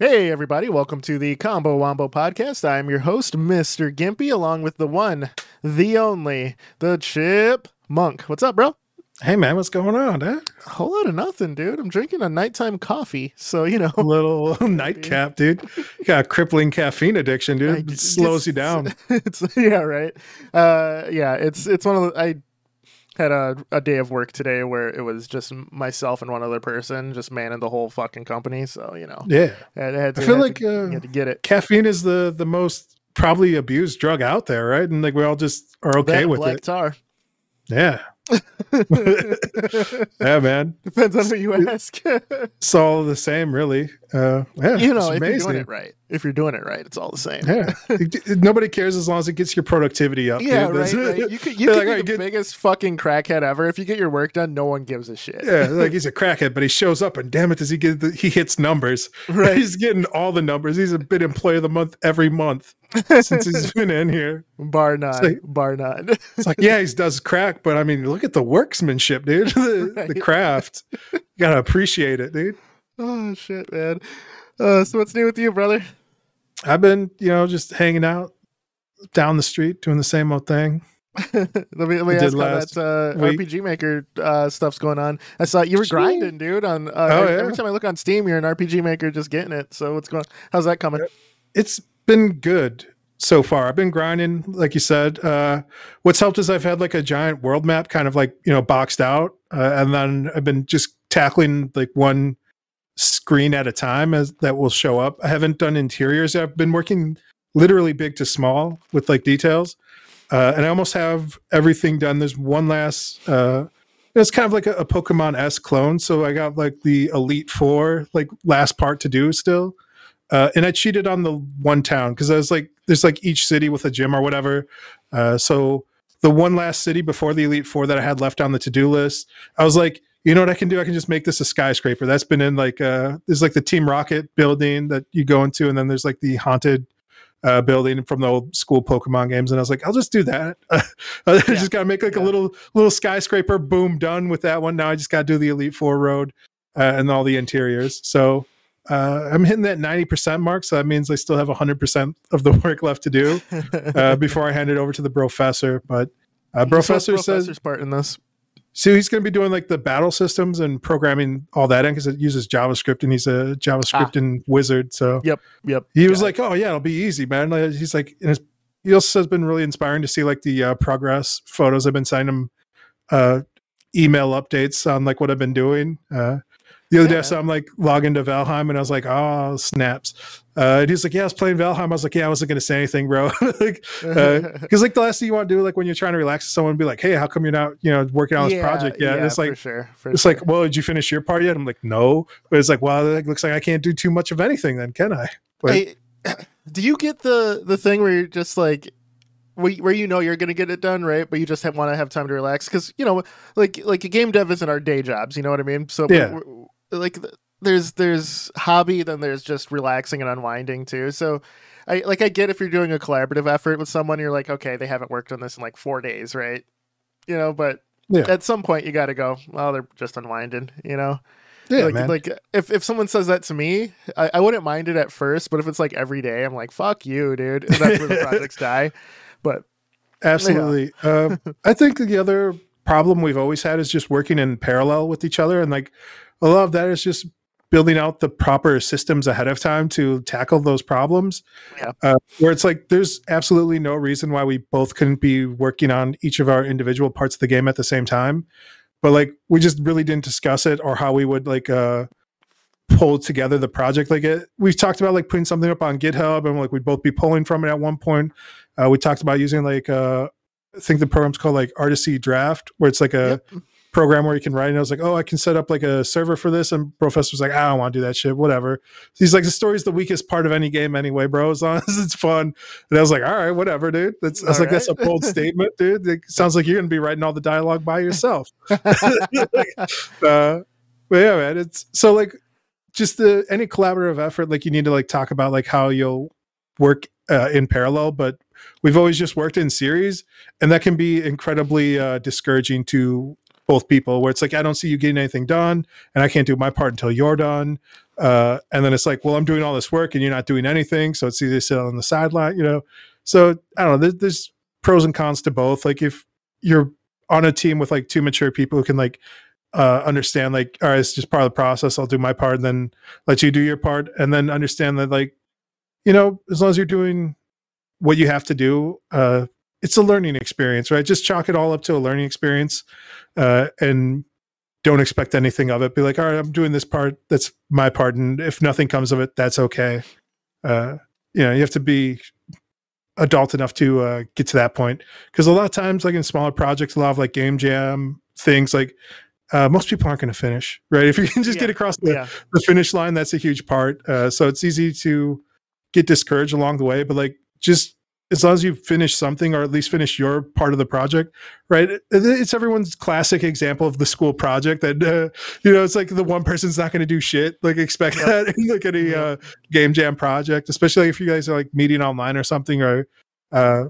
Hey, everybody, welcome to the Combo Wombo podcast. I'm your host, Mr. Gimpy, along with the one, the only, the Chip Monk. What's up, bro? Hey man, what's going on? Huh? A whole lot of nothing, dude. I'm drinking a nighttime coffee, so you know. A little nightcap, dude. You got a crippling caffeine addiction, dude. It slows you down. It's yeah, right. Uh, yeah, it's it's one of the I had a, a day of work today where it was just myself and one other person just manning the whole fucking company. So you know, Yeah. I had to, I feel had like to, uh, had to get it. caffeine is the the most probably abused drug out there, right? And like we all just are okay That with black it. tar. Yeah. yeah, man. Depends on who you ask. It's all the same, really. Uh, yeah, you know, it's if you're doing it right. If you're doing it right, it's all the same. Yeah, nobody cares as long as it gets your productivity up. Yeah, right, That's- right. You could you could like, be "All the get- biggest fucking crackhead ever. If you get your work done, no one gives a shit. Yeah, like he's a crackhead, but he shows up and damn it, does he get the, he hits numbers? Right. He's getting all the numbers. He's a bit employee of the month every month since he's been in here. Bar none. like- bar none. It's like, yeah, he does crack, but I mean, look at the workmanship, dude. the, the craft. You gotta appreciate it, dude. Oh shit, man. Uh, so what's new with you, brother? I've been, you know, just hanging out down the street doing the same old thing. let me let me ask how that uh. RPG Maker uh, stuff's going on. I saw you were grinding, dude. On uh, Oh, every, yeah. every time I look on Steam, you're an RPG Maker, just getting it. So what's going? How's that coming? It's been good so far. I've been grinding, like you said. Uh, what's helped is I've had like a giant world map kind of like, you know, boxed out. Uh, and then I've been just tackling like one screen at a time as that will show up. I haven't done interiors. I've been working literally big to small with like details. Uh, and I almost have everything done. There's one last, uh, it's kind of like a, a Pokemon S clone. So I got like the Elite Four, like last part to do still. Uh, and I cheated on the one town because I was like, there's like each city with a gym or whatever. Uh, so the one last city before the Elite Four that I had left on the to do list, I was like, you know what I can do? I can just make this a skyscraper. That's been in like, uh, there's like the Team Rocket building that you go into, and then there's like the haunted uh, building from the old school Pokemon games. And I was like, I'll just do that. I just got to make like Yeah. a little little skyscraper. Boom, done with that one. Now I just got to do the Elite Four road uh, and all the interiors. So uh, I'm hitting that 90% mark. So that means I still have 100% of the work left to do uh, before I hand it over to the professor. But uh, So professor says part in this. So he's going to be doing like the battle systems and programming all that in because it uses JavaScript and he's a JavaScript and wizard. So Yep, yep. he was like, "Oh yeah, it'll be easy, man." Like, he's like, and his, he also has been really inspiring to see like the uh, progress photos. I've been sending him uh, email updates on like what I've been doing. Uh, the other Yeah, day, I saw him like log into Valheim, and I was like, "Oh snaps!" Uh, and he's like, "Yeah, I was playing Valheim." I was like, "Yeah, I wasn't going to say anything, bro." like, because like the last thing you want to do, like when you're trying to relax, is someone be like, "Hey, how come you're not, you know, working on this project yet?" And it's for like, sure. For it's sure. like, well, did you finish your part yet? I'm like, no. But it's like, well, it looks like I can't do too much of anything then, can I? But do you get the the thing where you're just like where, you- know you're gonna get it done right but you just want to have time to relax because you know like like a game dev isn't our day jobs you know what i mean so Yeah. we're- like there's there's hobby then there's just relaxing and unwinding too so i like i get if you're doing a collaborative effort with someone you're like okay they haven't worked on this in like four days right you know but Yeah. at some point you got to go well they're just unwinding you know yeah, like, man. like if, if someone says that to me, I, I wouldn't mind it at first, but if it's like every day, I'm like, fuck you, dude. And that's where the projects die. But Absolutely. Uh, I think the other problem we've always had is just working in parallel with each other. And like a lot of that is just building out the proper systems ahead of time to tackle those problems. Yeah. Uh, where it's like there's absolutely no reason why we both couldn't be working on each of our individual parts of the game at the same time. But like we just really didn't discuss it or how we would like uh pull together the project like it we've talked about like putting something up on github and like we'd both be pulling from it at one point uh, we talked about using like uh i think the program's called like articy draft where it's like a Yep. Program where you can write and i was like oh i can set up like a server for this and professor's like i don't want to do that shit whatever he's like the story's the weakest part of any game anyway bro as long as it's fun and i was like all right whatever dude that's I was All like that's a bold statement dude it sounds like you're gonna be writing all the dialogue by yourself uh, but yeah, man, it's so like just the any collaborative effort. Like you need to like talk about like how you'll work uh, in parallel. But we've always just worked in series, and that can be incredibly uh, discouraging to both people where it's like i don't see you getting anything done and i can't do my part until you're done. Uh, and then it's like well i'm doing all this work and you're not doing anything. So it's to sit on the sideline you know? So i don't know there's, there's pros and cons to both. Like if you're on a team with like two mature people who can like uh, understand like all right it's just part of the process i'll do my part and then let you do your part and then understand that like you know as long as you're doing what you have to do uh, it's a learning experience right? Just chalk it all up to a learning experience uh, and don't expect anything of it. Be like all right i'm doing this part. That's my part. And if nothing comes of it that's okay. Uh, you know you have to be adult enough to uh, get to that point. Because a lot of times like in smaller projects a lot of like game jam things like uh, most people aren't going to finish right? If you can just Yeah. get across the, yeah, the finish line that's a huge part. Uh, so it's easy to get discouraged along the way but like just as long as you finish something or at least finish your part of the project right it's everyone's classic example of the school project that uh, you know it's like the one person's not going to do shit like expect that in like any Yep. uh, game jam project especially if you guys are like meeting online or something or uh,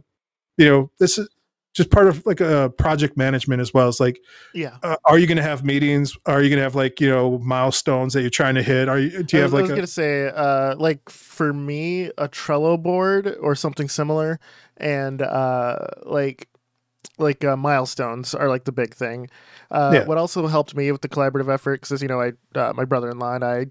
you know this is just part of like a project management as well as like yeah. uh, are you going to have meetings are you going to have like you know milestones that you're trying to hit are you do you I have was, I like was a gonna say, uh, like for me, a Trello board or something similar, and uh, like like uh, milestones are like the big thing. Uh, Yeah. What also helped me with the collaborative effort, because you know, I uh, my brother-in-law and I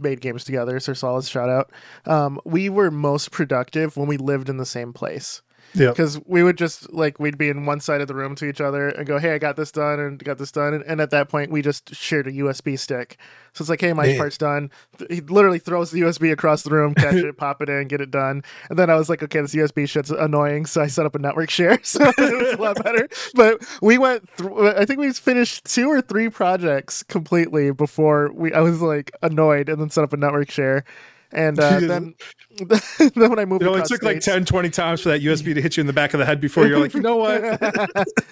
made games together, so solid shout out. Um, we were most productive when we lived in the same place. Yeah. Because we would just like we'd be in one side of the room to each other and go, "Hey, I got this done and got this done," and, and at that point we just shared a USB stick. So it's like, "Hey, my part's done." He literally throws the USB across the room, catch it, pop it in, get it done. And then I was like, "Okay, this USB shit's annoying," so I set up a network share, so it was a lot better. But we went through. I think we finished two or three projects completely before we. I was like annoyed, and then set up a network share. And uh, then, then when I moved, it only across took like states- 10 20 times for that usb to hit you in the back of the head before you're like you know what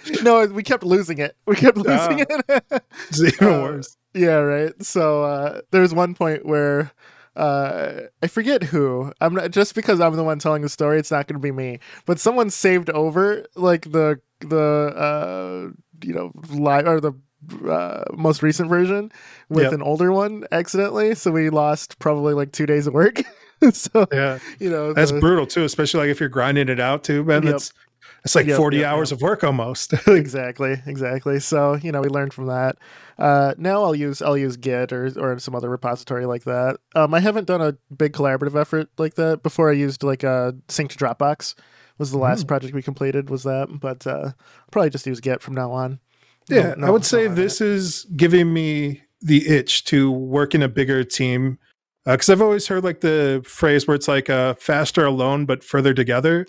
no, we kept losing it. We kept losing it. it's even Uh, worse yeah, right. So uh, there was one point where uh, I forget who. I'm not just because I'm the one telling the story. It's not going to be me. But someone saved over like the the uh, you know live or the uh, most recent version with Yep. an older one accidentally. So we lost probably like two days of work. so yeah you know that's the- brutal too especially like if you're grinding it out too man Yep. that's it's like Yep, 40 yep, hours yep. of work almost exactly exactly so you know we learned from that uh now i'll use i'll use git or or some other repository like that um i haven't done a big collaborative effort like that before i used like a sync to dropbox was the last Mm. project we completed was that but uh probably just use git from now on Yeah, no- I would say this is giving me the itch to work in a bigger team because I've always heard like the phrase where it's like uh, faster alone but further together.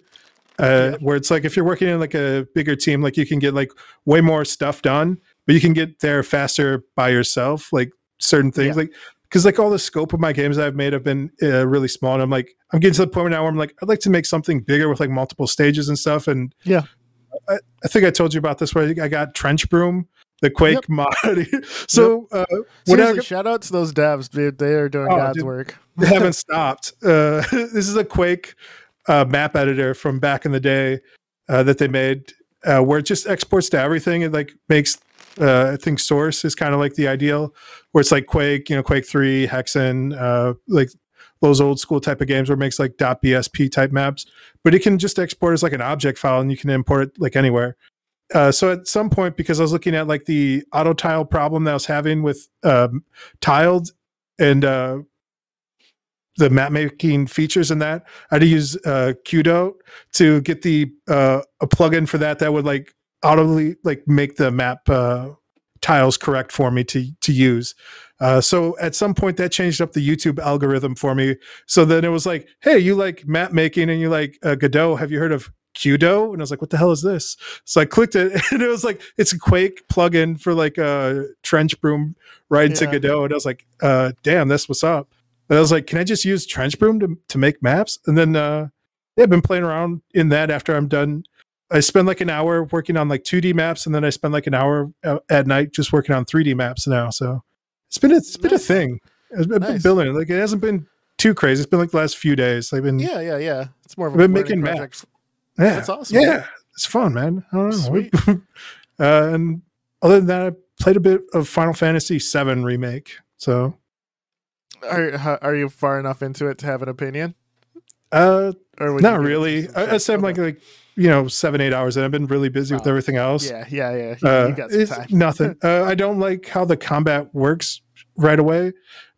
Uh, Yeah. Where it's like if you're working in like a bigger team, like you can get like way more stuff done, but you can get there faster by yourself. Like certain things, Yeah. like because like all the scope of my games I've made have been uh, really small, and I'm like I'm getting to the point now where I'm like I'd like to make something bigger with like multiple stages and stuff, and Yeah. I, I think I told you about this where I got TrenchBroom, the Quake mod. so uh, when I shout out to those devs dude they are doing Oh, god's dude. work they haven't stopped. Uh, this is a Quake uh, map editor from back in the day uh, that they made, uh, where it just exports to everything. It like makes, uh, I think, source is kind of like the ideal, where it's like Quake, you know, Quake Three, Hexen, uh, like those old school type of games where it makes like .bsp type maps, but it can just export as like an object file and you can import it like anywhere. Uh, so at some point, because I was looking at like the auto tile problem that I was having with um, tiled and uh, the map making features in that, I had to use uh, Qdo to get the uh, a plugin for that that would like audibly like make the map uh, tiles correct for me to to use. Uh, so at some point that changed up the YouTube algorithm for me. So then it was like, hey, you like map making and you like uh, Godot. Have you heard of Qodot? And I was like, what the hell is this? So I clicked it and it was like, it's a Quake plugin for like a TrenchBroom right into Yeah. Godot. And I was like, uh, damn, that's what's up. And I was like, can I just use TrenchBroom to, to make maps? And then, uh, yeah, I've been playing around in that after I'm done. I spend like an hour working on like 2D maps, and then I spend like an hour uh, at night just working on 3D maps now. So it's been a, it's been a thing. I've been Nice. building it. Like it hasn't been too crazy. It's been like the last few days. I've been yeah yeah yeah it's more of a been making project yeah, That's awesome. Yeah, it's fun, man. I don't know. Sweet. uh, and other than that, I played a bit of Final Fantasy VII remake. So, Are are you far enough into it to have an opinion? uh, not you give it really. I, I shit? said I'm like like you know seven eight hours, and I've been really busy with everything else. yeah, yeah, yeah. You, Uh, you got some it's time. nothing. uh, I don't like how the combat works right away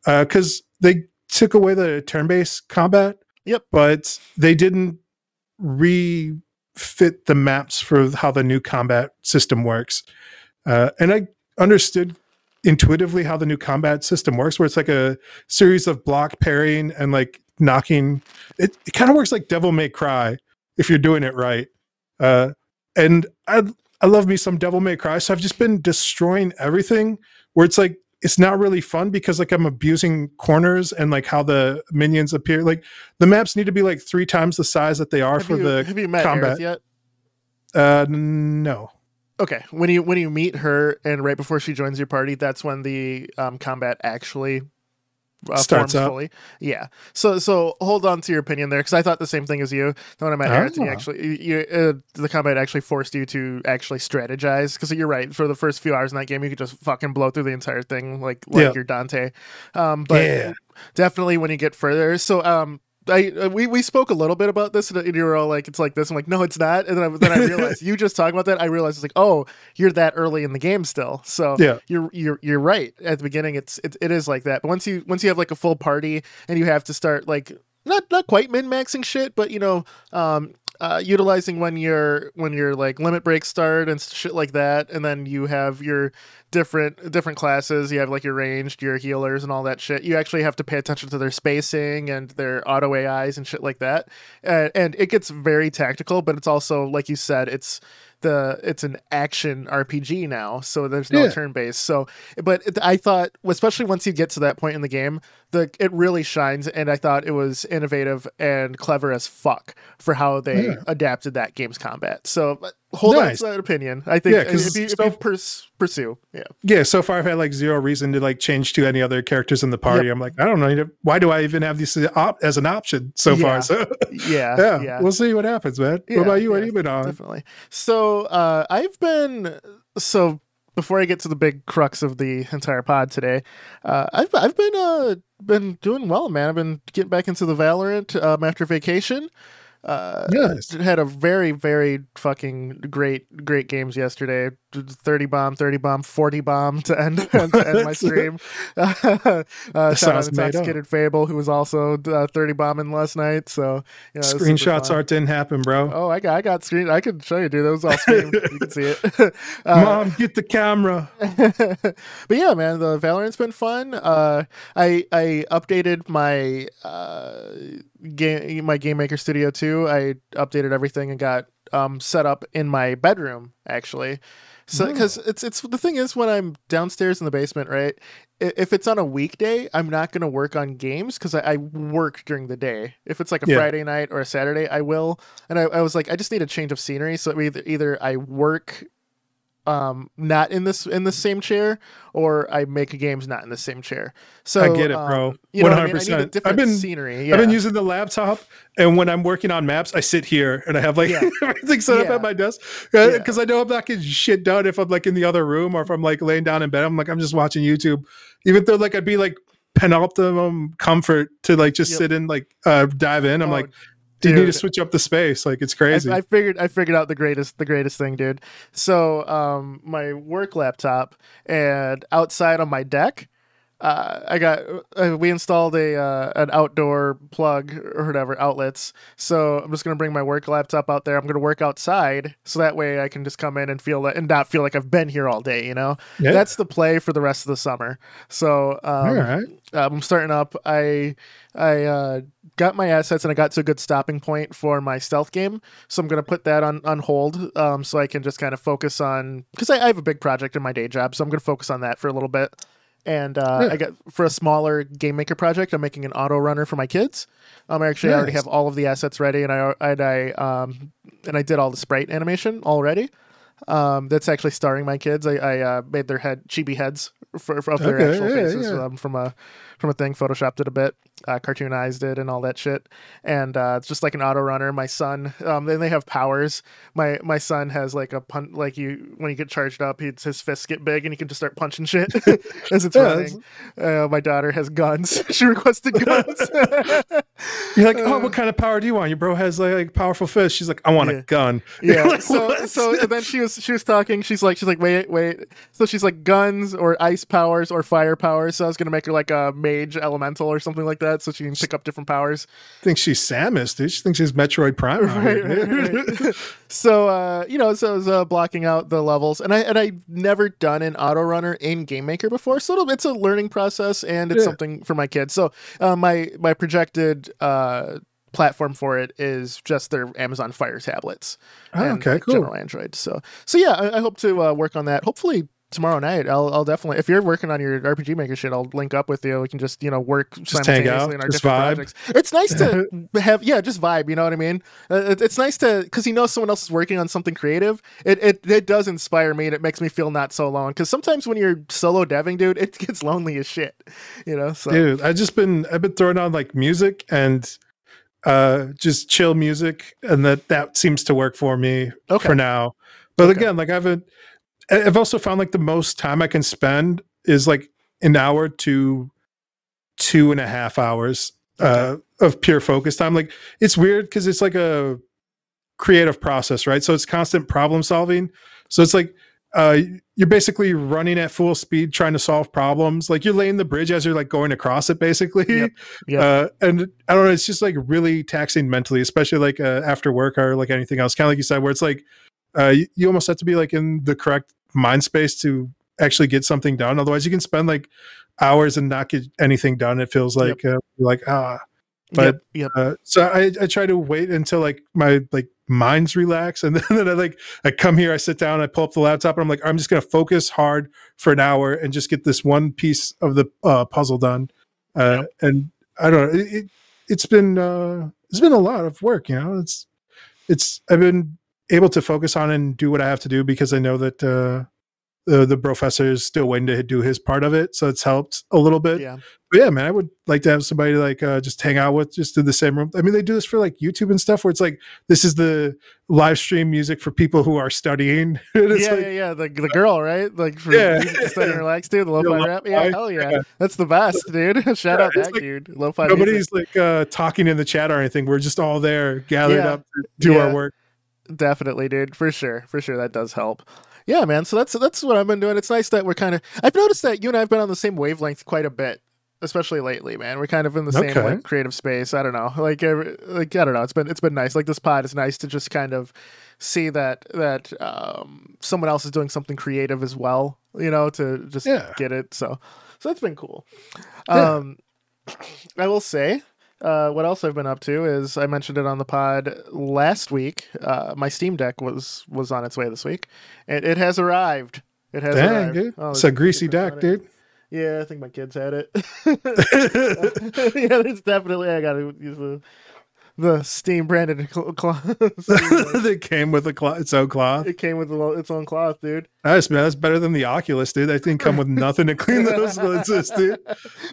because they took away the turn-based combat. Yep. But they didn't refit the maps for how the new combat system works. Uh, and I understood intuitively how the new combat system works, where it's like a series of block parrying and like knocking. It, it kind of works like Devil May Cry if you're doing it right. Uh, and I I love me some Devil May Cry, so I've just been destroying everything. Where it's like it's not really fun because like I'm abusing corners and like how the minions appear. Like the maps need to be like three times the size that they are Have for you, the have you met combat. Aerith yet? uh no. Okay, when you when you meet her and right before she joins your party, that's when the um, combat actually uh, Starts up. fully. Yeah. So so hold on to your opinion there because I thought the same thing as you. Then when I met Aerith, you Ah. actually you, uh, the combat actually forced you to actually strategize because you're right. For the first few hours in that game, you could just fucking blow through the entire thing like like Yeah. you're Dante. Um, but Yeah. definitely when you get further. So um. I uh, we, we spoke a little bit about this and you were all like it's like this. I'm like no it's not. And then I, then I realized you just talking about that. I realized it's like oh you're that early in the game still. So Yeah. you're you're you're right. At the beginning it's it, it is like that. But once you once you have like a full party and you have to start like not not quite min maxing shit but you know um uh, utilizing when your when your like limit breaks start and shit like that and then you have your different different classes you have like your ranged your healers and all that shit you actually have to pay attention to their spacing and their auto ais and shit like that and, and it gets very tactical but it's also like you said it's the it's an action RPG now, so there's no Yeah. turn based. So, but it, I thought, especially once you get to that point in the game, the it really shines, and I thought it was innovative and clever as fuck for how they Yeah. adapted that game's combat. So, hold Nice. on to that opinion. I think Yeah, 'cause if you, if so- pers- pursue, yeah, Yeah, so far I've had like zero reason to like change to any other characters in the party. I'm like, I don't know, why do I even have this op- as an option so Yeah. far? So yeah, yeah, yeah. we'll see what happens, man. Yeah, what about you? What have you been on? definitely. So uh, I've been so before I get to the big crux of the entire pod today, uh, I've I've been uh been doing well, man. I've been getting back into the Valorant um, after vacation. Uh, Yes. had a very very fucking great great games yesterday 30 bomb 30 bomb 40 bomb to end to end my stream uh, shout out sounds to made up. intoxicated fable who was also uh, 30 bombing last night so you know, it was super Screenshots art didn't happen, bro. Oh, I got I got screen. I can show you, dude. That was all screen. you can see it. Uh, Mom, get the camera. but yeah, man, the Valorant's been fun. Uh, I I updated my uh game my Game Maker Studio too. I updated everything and got um set up in my bedroom actually. So hmm. because it's it's the thing is when I'm downstairs in the basement, right? If it's on a weekday, I'm not gonna work on games because I, I work during the day. If it's like a Yeah. Friday night or a Saturday, I will. And I, I was like, I just need a change of scenery. So either either I work um not in this in the same chair or I make games not in the same chair. So I get it, bro. um, you know what I mean? I need a 100%. I've different been- scenery. Yeah. I've been using the laptop, and when I'm working on maps, I sit here and I have like Yeah. everything set up at my desk Yeah. because I know I'm not getting shit done if I'm like in the other room or if I'm like laying down in bed. I'm like I'm just watching YouTube, even though like I'd be like penultimum comfort to like just Yep. sit in like uh dive in. I'm Oh, like, do you need to switch up the space? Like it's crazy. I, I figured I figured out the greatest the greatest thing, dude. So um my work laptop and outside on my deck, uh, I got uh, we installed a uh, an outdoor plug or whatever outlets. So I'm just gonna bring my work laptop out there. I'm gonna work outside, so that way I can just come in and feel that and not feel like I've been here all day. You know, yeah. that's the play for the rest of the summer. So um, right. um, I'm starting up. I I uh, got my assets and I got to a good stopping point for my stealth game. So I'm gonna put that on on hold, um, so I can just kind of focus on because I, I have a big project in my day job, so I'm gonna focus on that for a little bit. And uh. I got for a smaller game maker project, I'm making an auto runner for my kids. Um, I actually, I already have all of the assets ready, and I and I um and I did all the sprite animation already. Um, that's actually starring my kids. I, I uh, made their head chibi heads for, for of their Okay, actual yeah, faces yeah. Um, from a from a thing. Photoshopped it a bit. uh, cartoonized it and all that shit. And uh, it's just like an auto runner. My son, um, then they have powers. My my son has like a pun like you when you get charged up, he, his fists get big and he can just start punching shit as it's Yeah, running. Uh, my daughter has guns. she requested guns. You're like, oh, Uh, what kind of power do you want? Your bro has like, like powerful fists. She's like, I want Yeah. a gun. Yeah. Like, so what? so and then she was she was talking. She's like she's like wait wait. So she's like guns or ice powers or fire powers. So I was gonna make her like a mage elemental or something like that, so she can pick up different powers. thinks she's Samus, dude. She thinks she's Metroid Prime. Right, right, right. so uh, you know, so I was uh, blocking out the levels, and I and I've never done an auto runner in Game Maker before, so it'll, it's a learning process, and it's Yeah. something for my kids. So uh, my my projected uh, platform for it is just their Amazon Fire tablets. Oh, and, okay, cool. General Android. So so yeah, I, I hope to uh, work on that. Hopefully tomorrow night. I'll I'll definitely if you're working on your RPG Maker shit, I'll link up with you. We can just you know work Just hang simultaneously out, in our just different vibe. projects. It's nice to have yeah, just vibe. You know what I mean? Uh, it- it's nice to because you know someone else is working on something creative. It it it does inspire me and it makes me feel not so alone. Because sometimes when you're solo deving, dude, it gets lonely as shit. You know. So Dude, I just been I've been throwing on like music and uh just chill music and that that seems to work for me Okay. for now. But Okay. again, like I've I- I've also found like the most time I can spend is like an hour to two and a half hours uh of pure focus time. Like it's weird because it's like a creative process, right? So it's constant problem solving. So it's like uh you're basically running at full speed trying to solve problems. Like you're laying the bridge as you're like going across it basically. Yep. Yep. Uh and I don't know, it's just like really taxing mentally, especially like uh, after work or like anything else. Kind of like you said where it's like uh you, you almost have to be like in the correct mind space to actually get something done. Otherwise you can spend like hours and not get anything done. It feels like uh, like ah but yep, yep. uh, so I, I try to wait until like my like mind's relax and then I like I come here I sit down I pull up the laptop and I'm like I'm just gonna focus hard for an hour and just get this one piece of the uh, puzzle done uh, and I don't know it, it, it's been uh, it's been a lot of work you know it's it's I've been able to focus on and do what I have to do because I know that uh, the the professor is still waiting to do his part of it so it's helped a little bit yeah. but yeah, man, I would like to have somebody like uh, just hang out with, just in the same room. I mean, they do this for like YouTube and stuff, where it's like this is the live stream music for people who are studying. Yeah, like, yeah, yeah. The, the girl, right? Like for Yeah. music to study and relax, dude. The lo-fi Yeah, rap. Yeah, hell yeah. Yeah. That's the best, dude. Shout Yeah, out that like dude. Lo-fi music. nobody's like uh, talking in the chat or anything. We're just all there gathered up to do our work. Definitely, dude. For sure. For sure. That does help. Yeah, man. So that's that's what I've been doing. It's nice that we're kind of. I've noticed that you and I've been on the same wavelength quite a bit, especially lately, man. We're kind of in the same like creative space. I don't know, like every, like I don't know. It's been it's been nice. Like this pod is nice to just kind of see that that um, someone else is doing something creative as well. You know, to just Yeah. get it. So so that's been cool. Yeah. Um, I will say. Uh, what else I've been up to is I mentioned it on the pod last week. Uh, my Steam Deck was was on its way this week, and it has arrived. It has Dang, arrived. dude. Oh, it's a greasy deck, dude. Yeah, I think my kids had it. yeah, there's definitely. I gotta use the the Steam branded cl- cloth. that came with a cloth, its own cloth. it came with a lo- its own cloth, dude. Nice, man. That's better than the Oculus, dude. That thing come with nothing to clean those lenses, dude.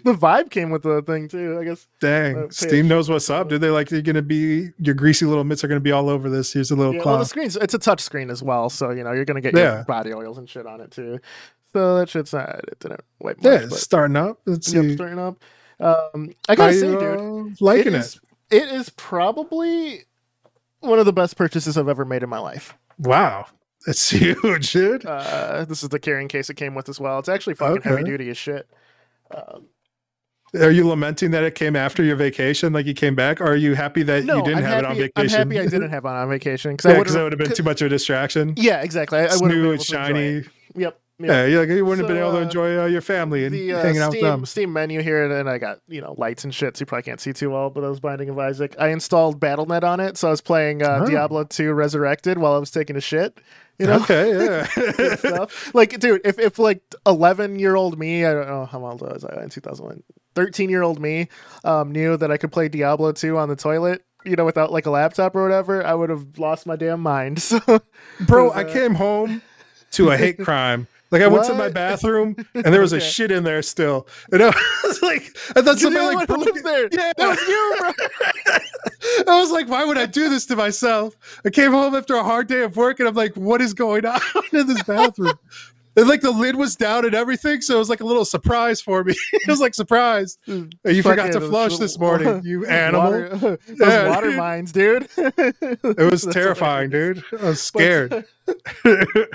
The vibe came with the thing too. I guess. Dang, Uh, Steam knows what's up, dude. They like you're gonna be your greasy little mitts are gonna be all over this. Here's a little Yeah, well, the cloth. screen's it's a touch screen as well, so you know you're gonna get Yeah. your body oils and shit on it too. So that shit's not. It didn't wipe much, yeah, it's starting up. Let's yep, starting up. Um, I gotta you, say, dude, uh, liking it? is, it is probably one of the best purchases I've ever made in my life. Wow, That's huge, dude. Uh, this is the carrying case it came with as well. It's actually fucking heavy duty as shit. Um, Are you lamenting that it came after your vacation, like you came back, or are you happy that no, you didn't I'm have happy, it on vacation? I'm happy I didn't have it on vacation because yeah, because that would have been too much of a distraction. Yeah, exactly. I, I it's wouldn't new be and able shiny. it. Yep. Yeah, you like you wouldn't have been able to uh, enjoy uh, your family and the uh, hanging out Steam, with them. Steam menu here, and then I got you know lights and shit, so you probably can't see too well. But I was Binding of Isaac. I installed Battle.net on it, so I was playing uh, Oh. Diablo 2 Resurrected while I was taking a shit. You know, Okay, yeah. stuff. Like, dude, if if like 11 year old me, I don't know how old I was I in 2001, 13 year old me, um, knew that I could play Diablo 2 on the toilet. You know, without like a laptop or whatever, I would have lost my damn mind. So, Bro, Was, I uh, came home to a hate crime Like I went to my bathroom and there was a shit in there still. And I was like, I thought somebody like broke there. Yeah. That was you, bro. I was like, why would I do this to myself? I came home after a hard day of work and I'm like, what is going on in this bathroom? And like the lid was down and everything, so it was like a little surprise for me. it was like surprise. You forgot to flush this morning, you animal. Water, those Yeah, water dude. mines, dude. It was terrifying, dude. I was scared.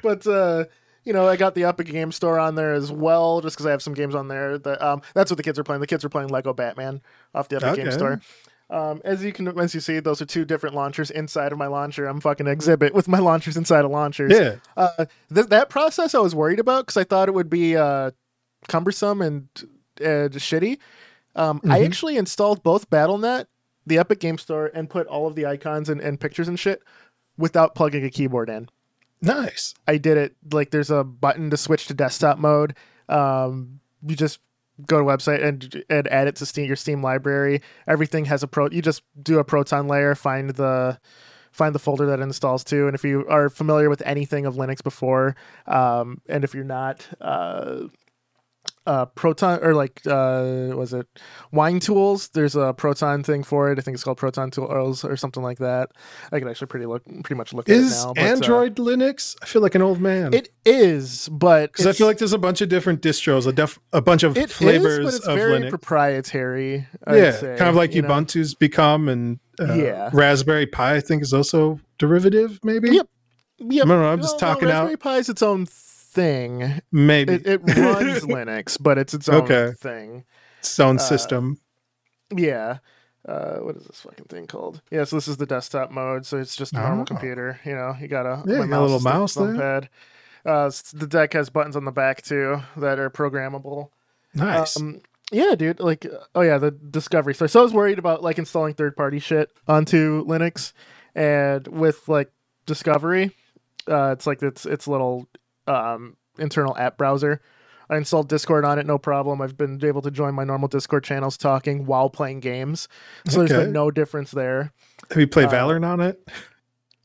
but uh you know, I got the Epic Game Store on there as well, just because I have some games on there. That um, that's what the kids are playing. The kids are playing Lego Batman off the Epic Game Store. Um, as you can, as you see, those are two different launchers inside of my launcher. I'm fucking exhibit with my launchers inside of launchers. yeah. Uh, th- that process I was worried about because I thought it would be uh, cumbersome and and shitty. Um, I Mhm. actually installed both Battle.net, the Epic Game Store, and put all of the icons and, and pictures and shit without plugging a keyboard in. Nice. I did it like there's a button to switch to desktop mode. Um, you just go to website and and add it to Steam your Steam library. Everything has a pro. You just do a Proton layer, find the find the folder that installs to, and if you are familiar with anything of Linux before, um, and if you're not. Uh, uh, Proton or like uh, was it Wine Tools? There's a Proton thing for it. I think it's called Proton Tools or something like that. I can actually pretty look pretty much look Is at it now. but, uh, Android Linux? I feel like an old man. it is, but Because I feel like there's a bunch of different distros, a, def- a bunch of it is, flavors but it's of very Linux. proprietary. I'd yeah, say, kind of like you know? Ubuntu's become, and uh, Yeah. Raspberry Pi, I think, is also derivative. Maybe. Yep. Yep. I. I'm just no, talking out. Raspberry Pi is its own thing. Maybe It, it runs Linux, but it's its own Okay. thing. its own uh, system. Yeah. Uh, what is this fucking thing called? Yeah, so this is the desktop mode. So it's just a normal Oh. computer. You know, you got a, Yeah, got a little mouse there. numpad. Uh, the deck has buttons on the back too that are programmable. Nice. Um, yeah, dude. Like, uh, oh yeah, the Discovery Store. So I was worried about like installing third-party shit onto Linux, and with like Discovery, uh, it's like it's it's little um, internal app browser. I installed Discord on it, no problem. I've been able to join my normal Discord channels talking while playing games, so there's Okay. been no difference there. Have you played uh, Valorant on it?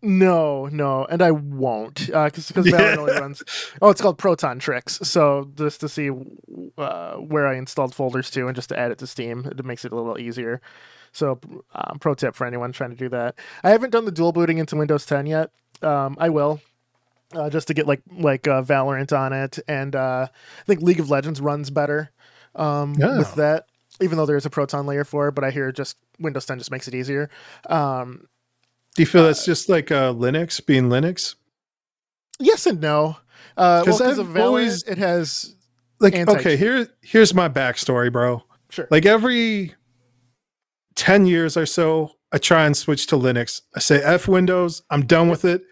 No, no, and I won't because because Yeah. Valorant only runs. Oh, it's called Proton Tricks. So just to see uh, where I installed folders to, and just to add it to Steam, it makes it a little easier. So, um, pro tip for anyone trying to do that. I haven't done the dual booting into Windows 10 yet. Um, I will. Uh, just to get like like uh, Valorant on it, and uh, I think League of Legends runs better um, Oh. with that. Even though there's a Proton layer for it, but I hear just Windows 10 just makes it easier. Um, Do you feel that's just like uh, Linux being Linux? Yes and no. Uh, 'Cause well, because I've of Valorant, always- it has Like, Anti- okay, here here's my backstory, bro. sure. Like every ten years or so, I try and switch to Linux. I say F Windows. I'm done with it.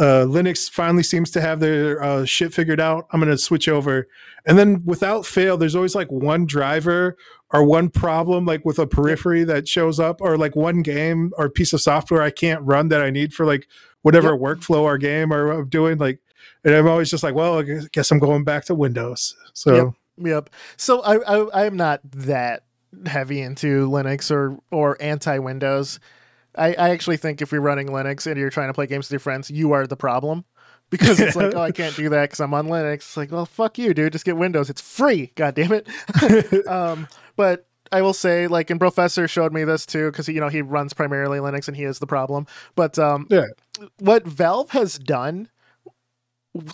Uh, Linux finally seems to have their uh, shit figured out. I'm gonna switch over, and then without fail, there's always like one driver or one problem, like with a periphery that shows up, or like one game or piece of software I can't run that I need for like whatever workflow or game or I'm doing. Like, and I'm always just like, well, I guess- guess I'm going back to Windows. So Yep. Yep. So I, I I'm not that heavy into Linux or or anti Windows. I, I actually think if you're running Linux and you're trying to play games with your friends, you are the problem. Because it's like, oh, I can't do that because I'm on Linux. It's like, well, fuck you, dude. Just get Windows. It's free. God damn it. um, but I will say, like, and Professor showed me this too, because you know he runs primarily Linux and he is the problem. But um, Yeah. what Valve has done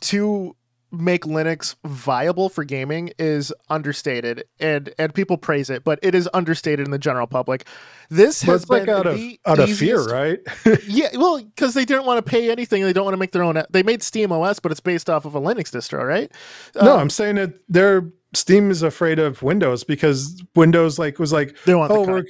to make Linux viable for gaming is understated, and and people praise it, but it is understated in the general public. This but has like been out of out of fear, right? Yeah, well, because they didn't want to pay anything, they don't want to make their own. They made Steam OS, but it's based off of a Linux distro, right? no, Um, I'm saying that their Steam is afraid of Windows because Windows like was like, they want. oh, the we're.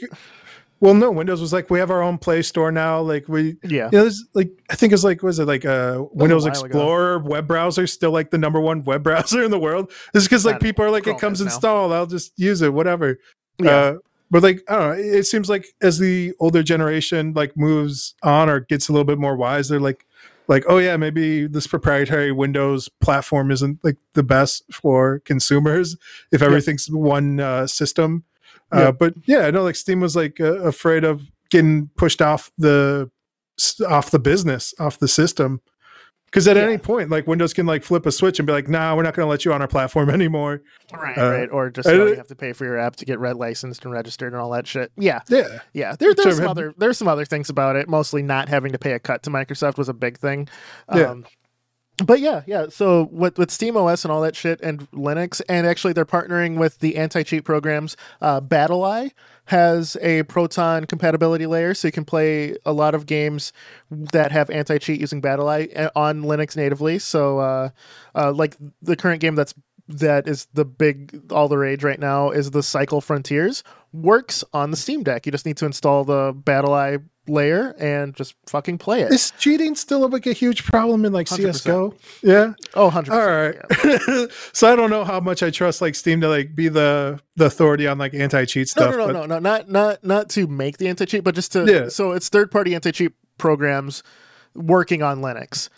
Well, no, Windows was like, we have our own Play Store now. Like we, yeah, you know, this, like I think it's like, was it like uh, Windows while ago. Explorer web browser still like the number one web browser in the world? This is because like people are like, Chrome it comes now. installed, I'll just use it, whatever. yeah, Uh, but like I don't know, it seems like as the older generation like moves on or gets a little bit more wise, they're like, like oh yeah, maybe this proprietary Windows platform isn't like the best for consumers if everything's one uh, system. Uh, Yeah. But yeah, I know like Steam was like uh, afraid of getting pushed off the off the business off the system. Because at Yeah. any point, like Windows can like flip a switch and be like, "Nah, we're not going to let you on our platform anymore." Right, Uh, right. Or just you, know, don't- you have to pay for your app to get red licensed and registered and all that shit. Yeah, Yeah, yeah. There, there's some other there's some other things about it. Mostly not having to pay a cut to Microsoft was a big thing. Yeah. But yeah, yeah. So with with Steam OS and all that shit and Linux, and actually they're partnering with the anti cheat programs. Uh, BattlEye has a Proton compatibility layer, so you can play a lot of games that have anti cheat using BattlEye uh, on Linux natively. So uh, uh, like the current game that's that is the big all the rage right now is the Cycle Frontiers works on the Steam Deck. You just need to install the BattlEye layer and just fucking play it. is cheating still like a huge problem in like 100%. CS:GO? Yeah. Oh, 100%. All right. yeah. so I don't know how much I trust like Steam to like be the the authority on like anti-cheat No, stuff. no, no, but no, no, not not not to make the anti cheat, but just to Yeah. so it's third party anti cheat programs working on Linux.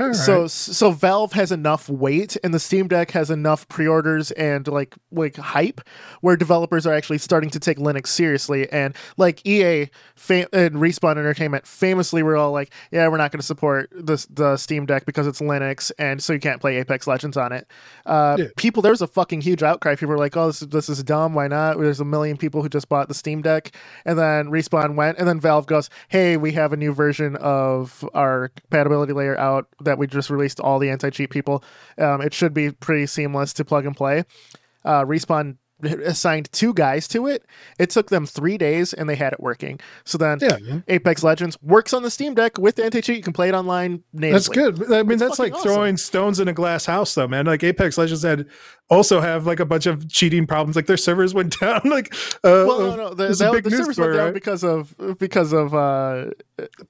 Right. So so Valve has enough weight and the Steam Deck has enough pre-orders and like like hype where developers are actually starting to take Linux seriously and like EA fa- and Respawn Entertainment famously were all like yeah we're not going to support the the Steam Deck because it's Linux and so you can't play Apex Legends on it. Uh, Yeah. People there was a fucking huge outcry. People were like oh this this is dumb why not? There's a million people who just bought the Steam Deck and then Respawn went and then Valve goes hey we have a new version of our compatibility layer out that we just released all the anti-cheat people. Um, it should be pretty seamless to plug and play. Uh, Respawn assigned two guys to it. It took them three days and they had it working. So then yeah, man. Apex Legends works on the Steam Deck with the anti-cheat. You can play it online natively. That's good. I mean, It's that's like awesome. throwing stones in a glass house, though, man. Like Apex Legends had also have like a bunch of cheating problems. Like their servers went down. Like, uh, Well, no, no, the, the, big the news servers story, went down right? because of because of uh,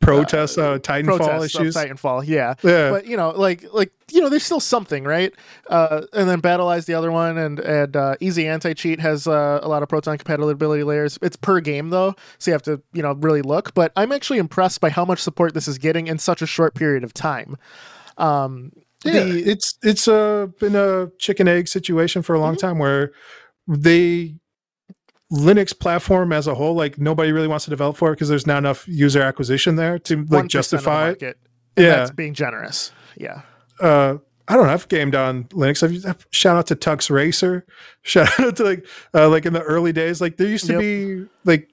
protests, uh, Titanfall protests issues. Titanfall. Yeah, Yeah, but you know, like like you know, there's still something, right? Uh, and then BattlEye's the other one, and and uh, Easy Anti Cheat has uh, a lot of Proton compatibility layers. It's per game though, so you have to you know really look. But I'm actually impressed by how much support this is getting in such a short period of time. Um, yeah. the- it's it's uh, been a chicken egg situation for a long Mm-hmm. time where they Linux platform as a whole, like nobody really wants to develop for it because there's not enough user acquisition there to like justify it. and Yeah. that's being generous. Yeah. uh I don't know. I've gamed on Linux. I've, I've- shout out to Tux Racer. Shout out to like uh, like in the early days. Like there used to Yep. be like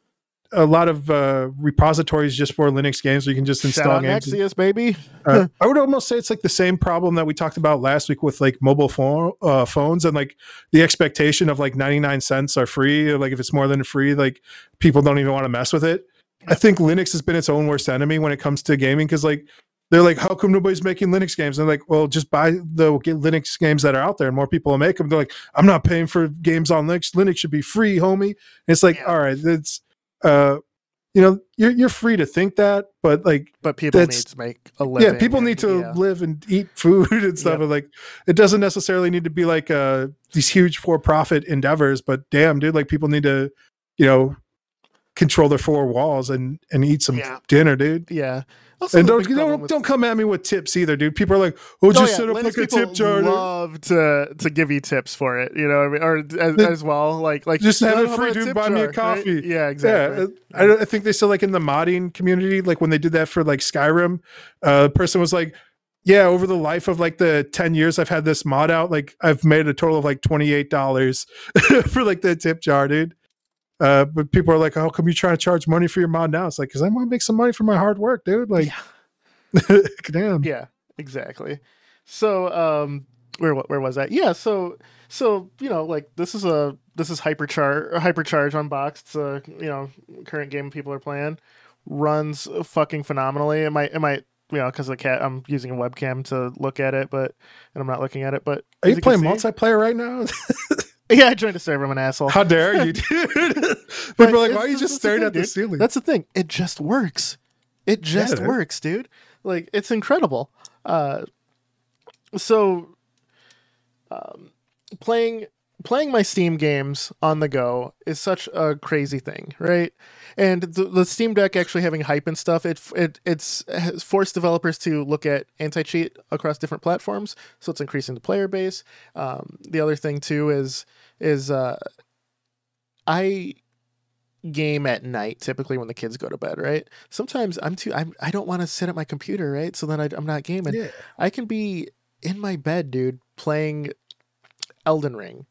a lot of uh, repositories just for Linux games where you can just install out games. Nexuiz, baby. Uh, I would almost say it's like the same problem that we talked about last week with like mobile phone uh, phones and like the expectation of like 99 cents are free. Like if it's more than free, like people don't even want to mess with it. I think Linux has been its own worst enemy when it comes to gaming because like they're like, how come nobody's making Linux games? And they're like, well, just buy the Linux games that are out there, and more people will make them. They're like, I'm not paying for games on Linux. Linux should be free, homie. And it's like, Yeah. all right, it's uh, you know, you're you're free to think that, but like But people need to make a living. yeah, people and- need to yeah. live and eat food and stuff. Yep. And like, it doesn't necessarily need to be like uh, these huge for-profit endeavors. But damn, dude, like people need to, you know, control their four walls and and eat some Yeah. dinner, dude. Yeah. And don't you know, with- don't come at me with tips either, dude. People are like, oh, just Oh, yeah, set up Linux like a tip jar. Love to to give you tips for it, you know, what I mean? or as, The- as well, like like Just have "Oh, it free, dude. Buy me a jar," right? coffee. Yeah, exactly. Yeah, I, I think they said like in the modding community, like when they did that for like Skyrim, uh, the person was like, "Yeah, over the life of like the ten years I've had this mod out, like I've made a total of like twenty eight dollars for like the tip jar, dude." Uh, but people are like, "How come you trying to charge money for your mod now?" It's like, "Cause I want to make some money for my hard work, dude." Like, damn. yeah, exactly. So, um, where where was that? Yeah, so so you know, like this is a this is hypercharge hypercharge unboxed. It's a you know current game people are playing runs fucking phenomenally. It might it might you know because the cat I'm using a webcam to look at it, but and I'm not looking at it. But Are you playing see- multiplayer right now? Yeah, I joined a server. I'm an asshole. How dare you, dude? People But are like, "Why are you just staring thing, at the dude. ceiling?" That's the thing. It just works. It just dude. works, dude. Like it's incredible. Uh, so, um, playing playing my Steam games on the go is such a crazy thing, right? And the, the Steam Deck actually having hype and stuff, it it it's has forced developers to look at anti cheat across different platforms. So it's increasing the player base. Um, the other thing too is is uh, I game at night, typically when the kids go to bed, right? Sometimes I'm too I'm I don't want to sit at my computer, right? So then I, I'm not gaming. Yeah. I can be in my bed, dude, playing Elden Ring.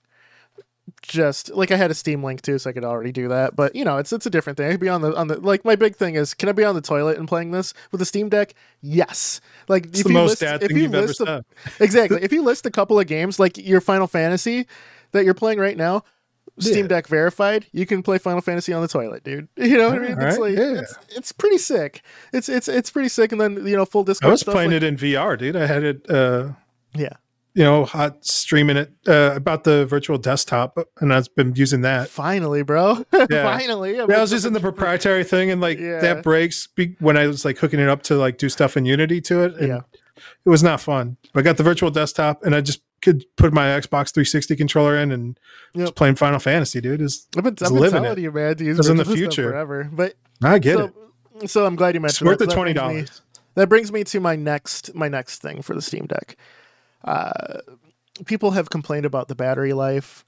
Just like I had a Steam link too, so I could already do that. But you know, it's it's a different thing. I could be on the on the like my big thing is can I be on the toilet and playing this with the Steam Deck? Yes. Like It's the most dad thing you've ever list a- exactly. If you list a couple of games like your Final Fantasy that you're playing right now, Steam Deck verified, you can play Final Fantasy on the toilet, dude. You know what I mean? It's like yeah. it's, it's pretty sick. It's it's it's pretty sick. And then you know full disc. I was playing like- it in VR, dude. I had it, uh, Yeah. You know, hot streaming it uh, about the virtual desktop, and I've been using that. Finally, bro. Yeah. Finally. Yeah, I was using the proprietary thing, and like Yeah. that breaks be- when I was like hooking it up to like do stuff in Unity to it, and Yeah. it was not fun. I got the virtual desktop, and I just could put my Xbox 360 controller in and Yep. just playing Final Fantasy, dude. Is I've been, I've been living telling it. you, man, to use It's in the future. forever. But I get so, it. so I'm glad you It's mentioned worth that. the So twenty dollars. That brings me to my next my next thing for the Steam Deck. Uh, people have complained about the battery life.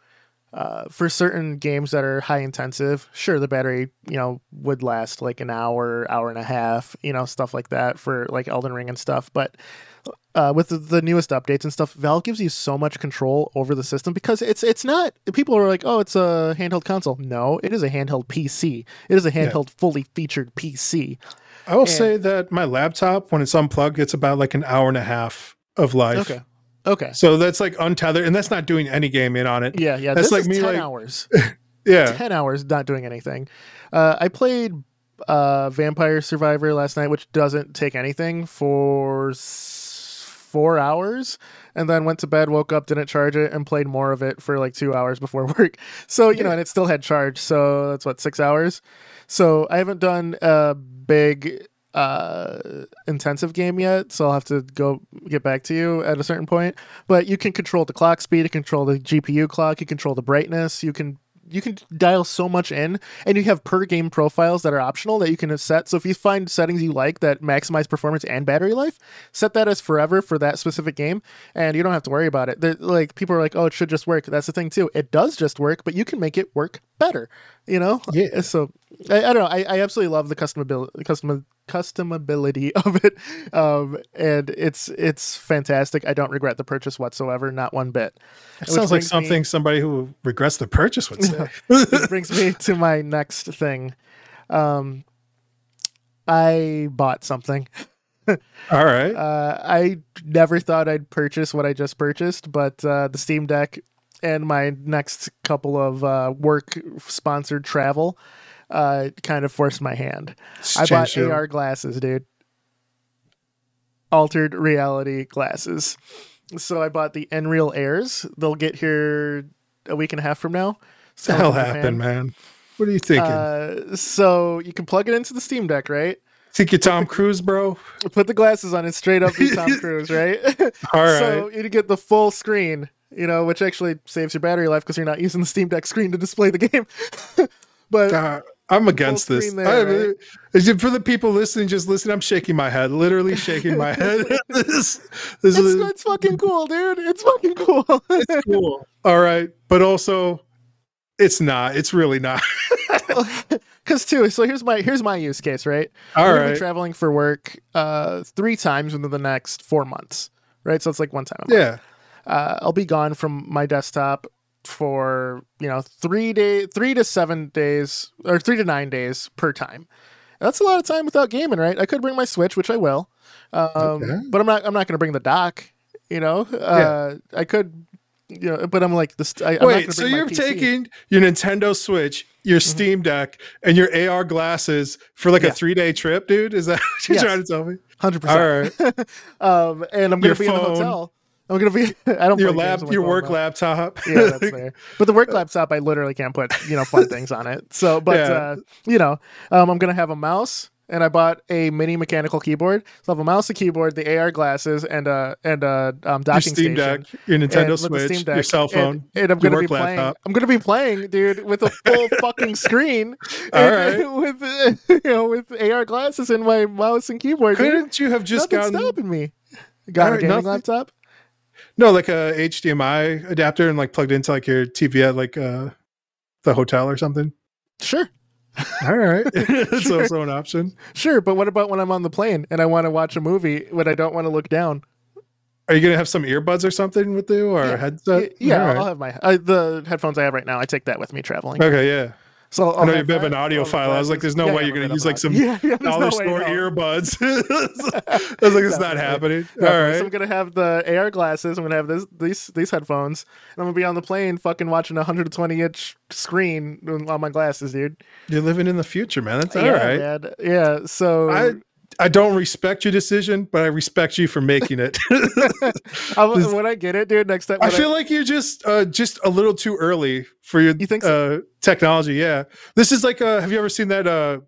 Uh, for certain games that are high intensive, sure, the battery, you know, would last like an hour, hour and a half, you know, stuff like that for like Elden Ring and stuff. But uh, with the, the newest updates and stuff, Valve gives you so much control over the system because it's it's not. People are like, oh, it's a handheld console. No, it is a handheld PC. It is a handheld, fully featured PC. I will and- say that my laptop, when it's unplugged, it's about like an hour and a half of life. Okay, okay, So that's like untethered, and that's not doing any gaming on it. yeah, yeah. That's this like me, ten like- hours. Yeah. 10 hours not doing anything. Uh, I played uh, Vampire Survivor last night, which doesn't take anything for s- four hours, and then went to bed, woke up, didn't charge it, and played more of it for like two hours before work. So, you know, and it still had charge. So that's what, six hours? So I haven't done a big uh intensive game yet so i'll have to go get back to you at a certain point. But you can control the clock speed you control the gpu clock you control the brightness you can you can dial so much in and you have per game profiles that are optional that you can set. So if you find settings you like that maximize performance and battery life set that as forever for that specific game and you don't have to worry about it. They're- like people are like oh it should just work. That's the thing too. It does just work but you can make it work better you know? Yeah. so i, I don't know. I, I absolutely love the customability custom customability of it um and it's it's fantastic i don't regret the purchase whatsoever not one bit That Which sounds like brings me- something somebody who regrets the purchase would say. which brings me to my next thing. Um, I bought something. All right. Uh, I never thought I'd purchase what I just purchased, but uh, the Steam Deck and my next couple of uh, work sponsored travel uh, kind of forced my hand. I bought your- AR glasses, dude. Altered reality glasses. So I bought the Nreal Airs. They'll get here a week and a half from now. So Japan. happened, man? What are you thinking? Uh, so you can plug it into the Steam Deck, right? Think you're Tom Cruise, bro? Put the glasses on and straight up be Tom Cruise, right? All right. So you get the full screen, you know, which actually saves your battery life because you're not using the Steam Deck screen to display the game. but Uh, I'm against this. there, I- right? is it- for the people listening, just listen. I'm shaking my head, literally shaking my head. this, this it's, is it's fucking cool, dude. It's fucking cool. cool. All right, but also, it's not. It's really not. Because too, so here's my here's my use case, right? All I'm gonna be traveling for work uh, three times within the next four months, right? So it's like one time a month. Yeah. uh, I'll be gone from my desktop for you know three day, three to seven days, or three to nine days per time. That's a lot of time without gaming, right? I could bring my Switch, which I will, um, Okay. but I'm not. I'm not going to bring the dock. You know, uh, I could, you know, but I'm like this. I, not Wait, so you're PC. taking your Nintendo Switch, your Steam Deck, and your AR glasses for like Mm-hmm. Yeah. a three day trip, dude? Is that what you're Yes. trying to tell me? Hundred percent. right. Um, and I'm going to be in the hotel. I'm going to be. I don't Your lap, your work though. laptop. yeah, that's fair. But the work laptop, I literally can't put you know fun things on it. So, but Yeah. uh, you know, um, I'm gonna have a mouse, and I bought a mini mechanical keyboard. So I have a mouse, a keyboard, the AR glasses, and a and a um, your docking Steam station. Deck, your Nintendo Switch, Deck, your cell phone, and, I'm gonna be work playing. laptop. I'm gonna be playing, dude, with a full fucking screen. All and with uh, you know with AR glasses and my mouse and keyboard. Couldn't you have just Nothing's gotten stopping me. Got All a gaming nothing- laptop. No like a HDMI adapter and like plugged into like your TV at like uh the hotel or something? Sure. All right, it's Sure. also an option. Sure, but what about when I'm on the plane and I want to watch a movie but I don't want to look down? Are you gonna have some earbuds or something with you, or Yeah. a headset? Yeah, right. I'll have my uh, the headphones I have right now. I take that with me traveling. Okay, yeah. So I'll know you're a bit of an audiophile. I was like, there's no Yeah, way you're gonna use like some yeah, yeah, dollar no store no. earbuds. I was like, it's not happening. Definitely. All So. I'm gonna have the AR glasses. I'm gonna have this these these headphones, and I'm gonna be on the plane, fucking watching a 120 inch screen on my glasses, dude. You're living in the future, man. That's all yeah, right. man. Yeah. So I I don't respect your decision, but I respect you for making it. I'll- when I get it, dude, next time. I feel like you're just uh, just a little too early for your You think uh, technology. Yeah, this is like. Uh, have you ever seen that uh,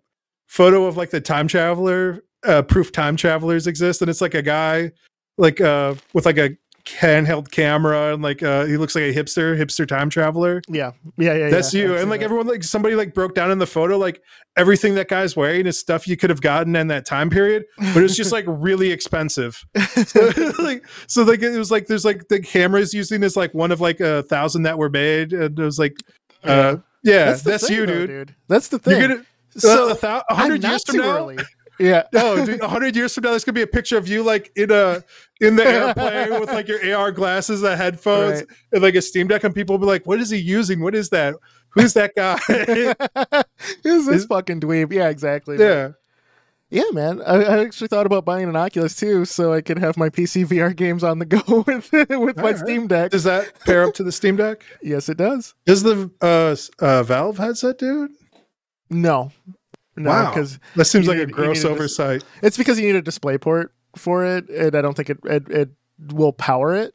photo of like the time traveler? Uh, proof time travelers exist, and it's like a guy like uh, with like a handheld camera and like uh, he looks like a hipster, hipster time traveler. yeah, yeah, yeah. That's yeah. you, I've and like that. everyone, like somebody like broke down in the photo, like everything that guy's wearing is stuff you could have gotten in that time period, but it's just like really expensive. so, like, so like it was like there's like the cameras using is like one of like a thousand that were made, and it was like, uh, yeah, that's, the thing, you, though, dude. That's the thing. You're gonna so uh, a thou- a hundred years from now. early. Yeah. No, dude, a hundred years from now, there's gonna be a picture of you like in a in the airplane with like your AR glasses, the headphones, Right. and like a Steam Deck, and people will be like, "What is he using? What is that? Who's that guy?" Who's this Is- fucking dweeb? Yeah, exactly. yeah. Yeah, man. I, I actually thought about buying an Oculus too, so I could have my PC VR games on the go with with my Alright. Steam Deck. Does that pair up to the Steam Deck? Yes, it does. Does the uh, uh, Valve headset dude? No, no, Wow. because That seems like a gross dis- oversight. it's because you need a display port for it, and I don't think it it, it will power it.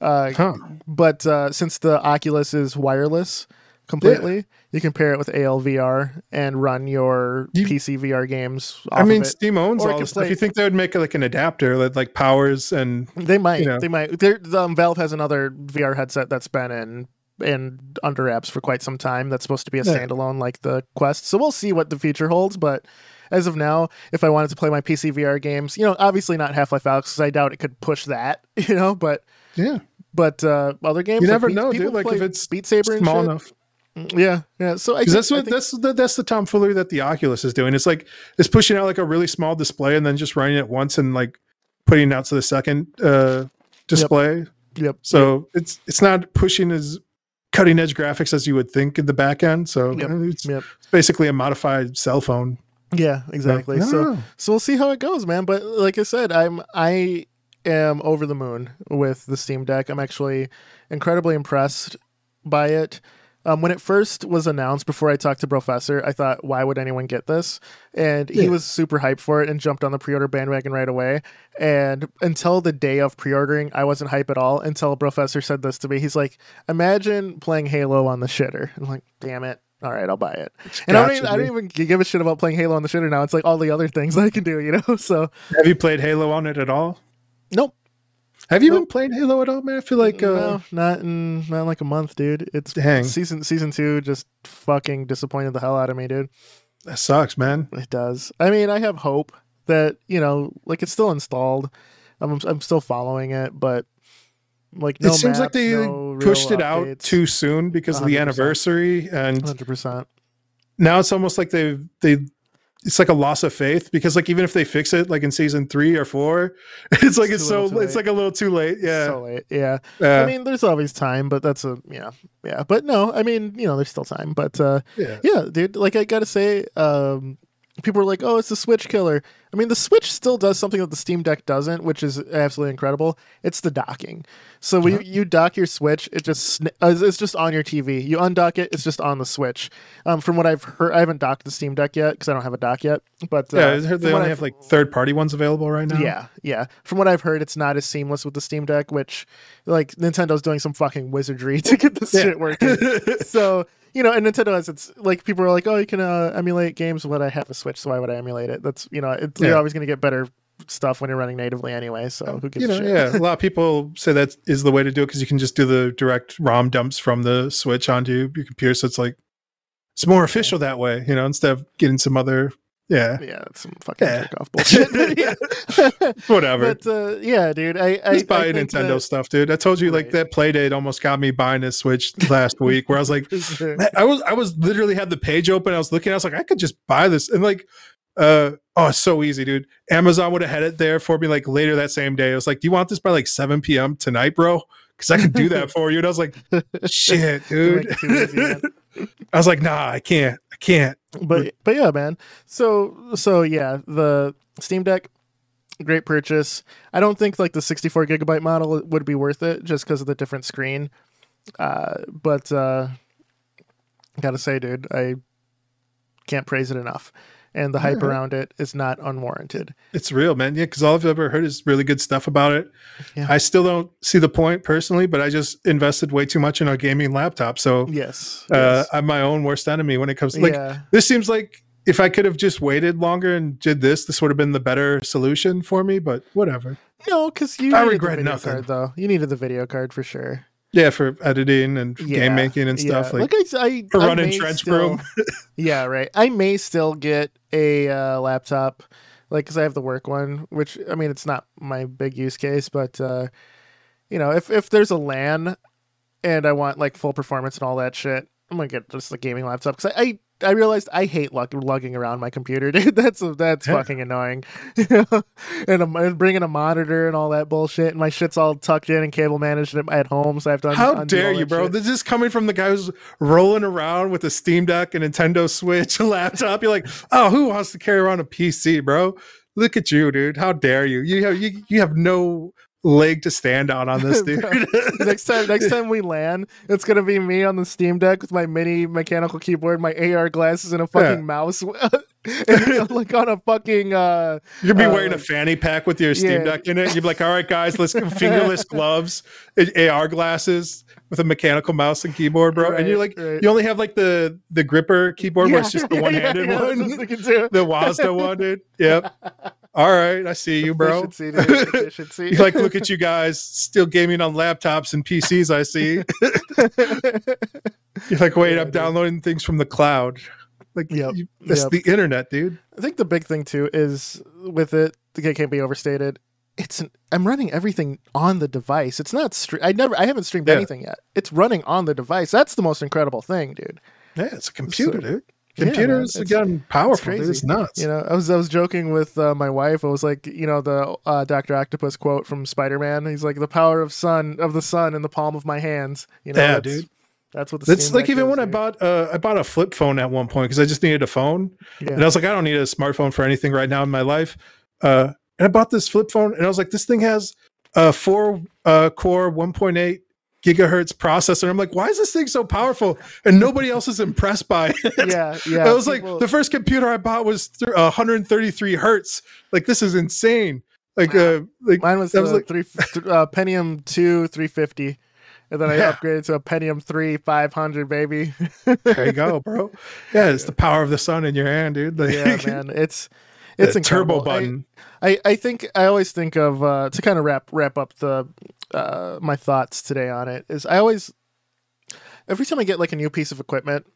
Uh, Huh. but uh, since the Oculus is wireless completely, you can pair it with ALVR and run your You- PC VR games. Off I mean. Steam owns Or all this stuff. You think they would make like an adapter that like powers and They might. you know. They might. They're, um, Valve has another VR headset that's been in in under apps for quite some time. That's supposed to be a Yeah. standalone like the Quest. So we'll see what the future holds. But as of now, if I wanted to play my PC VR games, you know, obviously not Half-Life Alyx because I doubt it could push that. You know, but yeah, but uh, other games. You like never Beat- know, dude. people Like, if it's Beat Saber small enough. Yeah, yeah. So I that's I think- that's the, that's the tomfoolery that the Oculus is doing. It's like it's pushing out like a really small display and then just running it once and like putting it out to the second uh, display. Yep. So it's it's not pushing as cutting edge graphics as you would think in the back end. So Yep. uh, it's, Yep. it's basically a modified cell phone. Yeah, exactly. So so we'll see how it goes, man. But like I said, I'm I am over the moon with the Steam Deck. I'm actually incredibly impressed by it. Um, when it first was announced, before I talked to Professor, I thought, why would anyone get this? And he Yeah. was super hyped for it and jumped on the pre-order bandwagon right away. And until the day of pre-ordering, I wasn't hype at all. Until Professor said this to me, he's like, "Imagine playing Halo on the shitter." I'm like, "Damn it! All right, I'll buy it." And I don't, even, I don't even give a shit about playing Halo on the shitter now. It's like all the other things I can do, you know. So Have you played Halo on it at all? nope, Have you Nope. been playing Halo at all, man? I feel like uh, no, not in not in like a month, dude. It's Dang. season season two just fucking disappointed the hell out of me, dude. that sucks, man. It does. I mean, I have hope that you know, like it's still installed. I'm I'm still following it, but like no it seems like they no pushed it out too soon because of the anniversary, and 100%. now it's almost like they they it's like a loss of faith because like even if they fix it like in season three or four, it's like It's it's so it's like a little too late. Yeah, So late. Yeah. Uh, I mean, there's always time, but that's a yeah, yeah. But no, I mean, you know, there's still time. But uh, yeah. yeah, dude. Like I gotta say, um, people are like, "Oh, it's the Switch killer." I mean, the Switch still does something that the Steam Deck doesn't, which is absolutely incredible. It's the docking. So when you, you dock your Switch, it just uh, it's just on your TV. You undock it, it's just on the Switch. Um, from what I've heard, I haven't docked the Steam Deck yet because I don't have a dock yet. But uh, Yeah, I heard they only I've- have like third party ones available right now. yeah, yeah. From what I've heard, it's not as seamless with the Steam Deck, which like Nintendo's doing some fucking wizardry to get this Yeah. shit working. so you know, and Nintendo has it's like people are like, oh, you can uh, emulate games. But I have a Switch, so why would I emulate it? That's you know, it, you're always going to get better stuff when you're running natively anyway. So who gives you know, a shit? yeah, a lot of people say that is the way to do it because you can just do the direct ROM dumps from the Switch onto your computer. So it's like it's more official that way, you know, instead of getting some other Yeah, Yeah, that's some fucking Yeah. off bullshit. yeah. whatever. But uh, yeah, dude, I I, Just buy I Nintendo that- stuff, dude. I told you like that play date almost got me buying a Switch last week where I was like, I was I was literally had the page open. I was looking. I was like, I could just buy this, and like, uh, oh, so easy, dude. Amazon would have had it there for me like later that same day. I was like, do you want this by like seven p.m. tonight, bro? Because I can do that for you. And I was like, shit, dude. I was like, nah, I can't. I can't. but but yeah, man. So so yeah, the Steam Deck, great purchase. I don't think like the 64 gigabyte model would be worth it just because of the different screen. Uh, but uh, gotta say, dude, I can't praise it enough, and the hype around it is not unwarranted. It's real, man. Yeah, because all I've ever heard is really good stuff about it. Yeah. I still don't see the point personally, but I just invested way too much in a gaming laptop. So Yes. uh, yes. I'm my own worst enemy when it comes to like yeah. this seems like if I could have just waited longer and did this, this would have been the better solution for me. But whatever. No, because you I regret the video nothing. card though. You needed the video card for sure. Yeah, for editing and Yeah, game making and stuff. yeah. Like, I, s- I- for I running trench still- broom. yeah, right. I may still get a uh, laptop, like because I have the work one, which I mean it's not my big use case, but uh, you know, if if there's a LAN and I want like full performance and all that shit, I'm gonna get just a gaming laptop because I, I I realized I hate lug- lugging around my computer, dude. That's that's Yeah. fucking annoying. and I'm and bringing a monitor and all that bullshit, and my shit's all tucked in and cable managed at- home, so I have to. un- how dare you, bro? shit. This is coming from the guy who's rolling around with a Steam Deck, a Nintendo Switch, a laptop. You're like, oh, who wants to carry around a PC, bro? Look at you, dude. How dare you? You have you, you have no leg to stand on on this, dude. Next time next time we land it's gonna be me on the steam deck with my mini mechanical keyboard my ar glasses and a fucking Yeah. mouse and, like on a fucking uh You'd be Uh, wearing a fanny pack with your Steam yeah. Deck in it. You'd be like, all right, guys, let's go fingerless gloves, AR glasses with a mechanical mouse and keyboard, bro. and you're like, right. you only have like the the gripper keyboard where it's just the one handed yeah, that's what I was one, the Wazda one, dude. Yep. All right, I see you, bro. Efficiency, dude, like look at you guys still gaming on laptops and PCs. I see. You're like, wait, Yeah, I'm dude. downloading things from the cloud. Like, Yep, you, that's yep. the internet, dude. I think the big thing too is with it, it can't be overstated. It's an, I'm running everything on the device. It's not. Stre- I never. I haven't streamed Yeah. anything yet. It's running on the device. That's the most incredible thing, dude. Yeah, it's a computer, So- dude. Yeah, man, Computers it's- are getting powerful. crazy. It's nuts. You know, I was I was joking with uh, my wife. I was like, you know, the uh, Doctor Octopus quote from Spider Man. He's like, "The power of sun of the sun in the palm of my hands." You know, Yeah, dude. That's what the It's like even when I bought uh, I bought a flip phone at one point because I just needed a phone, Yeah. and I was like, I don't need a smartphone for anything right now in my life. Uh, and I bought this flip phone, and I was like, this thing has a four uh, core, one point eight gigahertz processor. I'm like, why is this thing so powerful? And nobody else is impressed by it. yeah, yeah. I was people- like, the first computer I bought was th- 133 hertz. Like, this is insane. Like, uh, like mine was, that was uh, like- three th- uh, Pentium two three fifty, and then I Yeah. upgraded to a Pentium three five hundred, baby. there you go, bro. Yeah, it's the power of the sun in your hand, dude. Like, yeah, man, it's it's the turbo incredible. I- button. I, I think I always think of uh, to kind of wrap wrap up the uh, my thoughts today on it is I always every time I get like a new piece of equipment,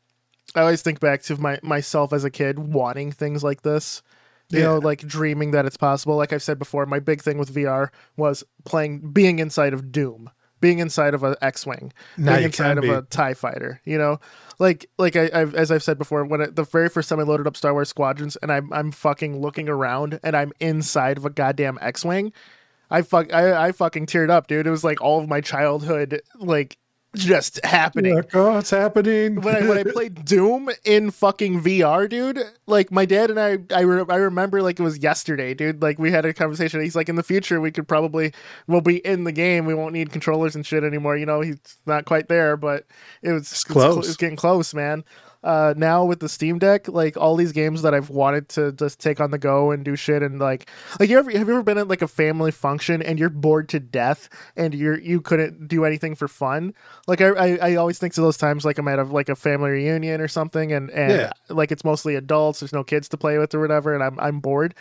I always think back to my myself as a kid wanting things like this. You know, like dreaming that it's possible. Like I've said before, my big thing with VR was playing, being inside of Doom, being inside of an X-wing, being inside of be. a Tie Fighter. You know, like like I, I've as I've said before, when it, the very first time I loaded up Star Wars Squadrons and I'm I'm fucking looking around and I'm inside of a goddamn X-wing, I fuck I, I fucking teared up, dude. It was like all of my childhood like just happening. Like, oh, it's happening. When I when I played Doom in fucking VR, dude, like my dad and I, I, re- I remember like it was yesterday, dude. Like we had a conversation. He's like, in the future, we could probably we'll be in the game. We won't need controllers and shit anymore. You know, he's not quite there, but it was It's it was cl- close. it's getting close, man. Uh, now with the Steam Deck, like all these games that I've wanted to just take on the go and do shit and like, like you ever have you ever been at like a family function and you're bored to death and you're you couldn't do anything for fun? Like I, I, I always think to those times like I'm at a, like a family reunion or something and and Yeah. like it's mostly adults. There's no kids to play with or whatever, and I'm I'm bored.